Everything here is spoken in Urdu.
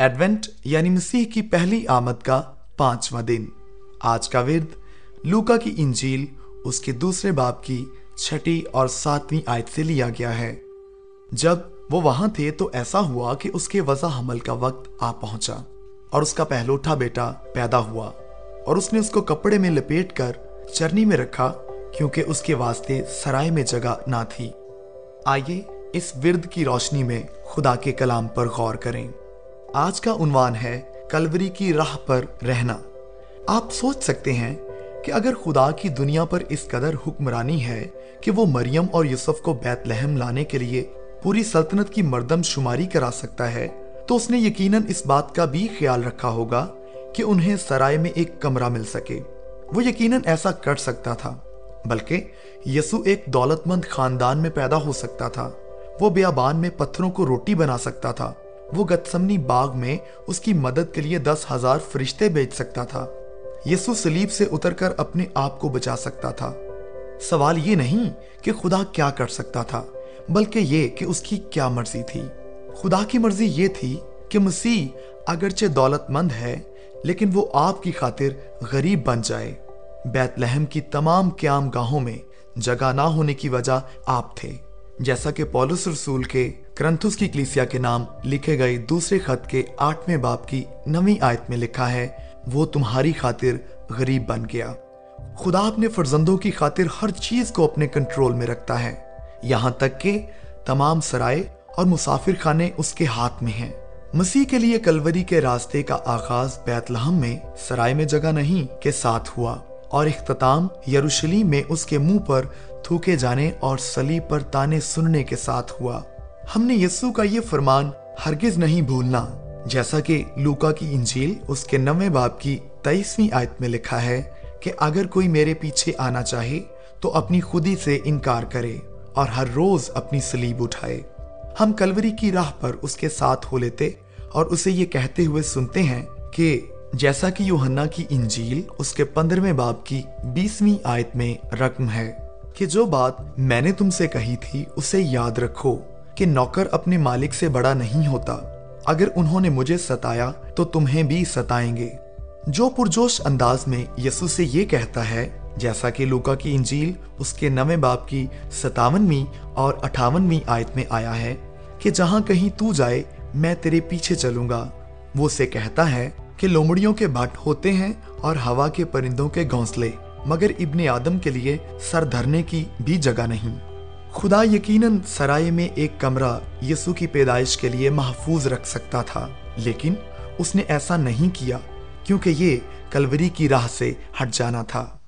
ایڈونٹ یعنی مسیح کی پہلی آمد کا پانچواں دن۔ آج کا ورد لوکا کی انجیل، اس کے دوسرے باپ کی چھٹی اور ساتویں آیت سے لیا گیا ہے۔ جب وہ وہاں تھے تو ایسا ہوا کہ اس کے وضع حمل کا وقت آ پہنچا اور اس کا پہلوٹا بیٹا پیدا ہوا اور اس نے اس کو کپڑے میں لپیٹ کر چرنی میں رکھا کیونکہ اس کے واسطے سرائے میں جگہ نہ تھی۔ آئیے اس ورد کی روشنی میں خدا کے کلام پر غور کریں۔ آج کا عنوان ہے کلوری کی راہ پر رہنا۔ آپ سوچ سکتے ہیں کہ اگر خدا کی دنیا پر اس قدر حکمرانی ہے کہ وہ مریم اور یوسف کو بیت لہم لانے کے لیے پوری سلطنت کی مردم شماری کرا سکتا ہے، تو اس نے یقیناً اس بات کا بھی خیال رکھا ہوگا کہ انہیں سرائے میں ایک کمرہ مل سکے۔ وہ یقیناً ایسا کر سکتا تھا، بلکہ یسو ایک دولت مند خاندان میں پیدا ہو سکتا تھا۔ وہ بیابان میں پتھروں کو روٹی بنا سکتا تھا۔ وہ گتسمنی باغ میں اس کی مدد کے لیے دس ہزار فرشتے بیچ سکتا تھا۔ یسو سلیب سے اتر کر اپنے آپ کو بچا سکتا تھا۔ سوال یہ نہیں کہ خدا کیا کر سکتا تھا، بلکہ یہ کہ اس کی کیا مرضی تھی۔ خدا کی مرضی یہ تھی کہ مسیح اگرچہ دولت مند ہے، لیکن وہ آپ کی خاطر غریب بن جائے۔ بیت لہم کی تمام قیام گاہوں میں جگہ نہ ہونے کی وجہ آپ تھے، جیسا کہ پولس رسول کے کرنتھس کی کلیسیا کے نام لکھے گئے دوسرے خط کے آٹھویں باپ کی نویں آیت میں لکھا ہے، وہ تمہاری خاطر غریب بن گیا۔ خدا اپنے فرزندوں کی خاطر ہر چیز کو اپنے کنٹرول میں رکھتا ہے۔ یہاں تک کہ تمام سرائے اور مسافر خانے اس کے ہاتھ میں ہیں۔ مسیح کے لیے کلوری کے راستے کا آغاز بیت لہم میں سرائے میں جگہ نہیں، کے ساتھ ہوا۔ اور اختتام یروشلیم میں اس کے منہ پر تھوکے جانے اور سلیب پر تانے سننے کے ساتھ ہوا۔ ہم نے یسو کا یہ فرمان ہرگز نہیں بھولنا، جیسا کہ لوکا کی انجیل اس کے نوے باپ کی تیسویں آیت میں لکھا ہے کہ اگر کوئی میرے پیچھے آنا چاہے تو اپنی خودی سے انکار کرے اور ہر روز اپنی سلیب اٹھائے۔ ہم کلوری کی راہ پر اس کے ساتھ ہو لیتے اور اسے یہ کہتے ہوئے سنتے ہیں کہ جیسا کہ یوہنا کی انجیل اس کے پندرہویں باپ کی بیسویں آیت میں رقم ہے کہ جو بات میں نے تم سے کہی تھی اسے یاد رکھو۔ کہ نوکر اپنے مالک سے بڑا نہیں ہوتا۔ اگر انہوں نے مجھے ستایا تو تمہیں بھی ستائیں گے۔ جو پرجوش انداز میں یسو سے یہ کہتا ہے، جیسا کہ لوکا کی انجیل اس کے نویں باپ کی ستاونویں اور اٹھاونویں آیت میں آیا ہے کہ جہاں کہیں تو جائے، میں تیرے پیچھے چلوں گا۔ وہ سے کہتا ہے کہ لومڑیوں کے بٹ ہوتے ہیں اور ہوا کے پرندوں کے گھونسلے، مگر ابن آدم کے لیے سر دھرنے کی بھی جگہ نہیں۔ خدا یقیناً سرائے میں ایک کمرہ یسو کی پیدائش کے لیے محفوظ رکھ سکتا تھا، لیکن اس نے ایسا نہیں کیا، کیونکہ یہ کلوری کی راہ سے ہٹ جانا تھا۔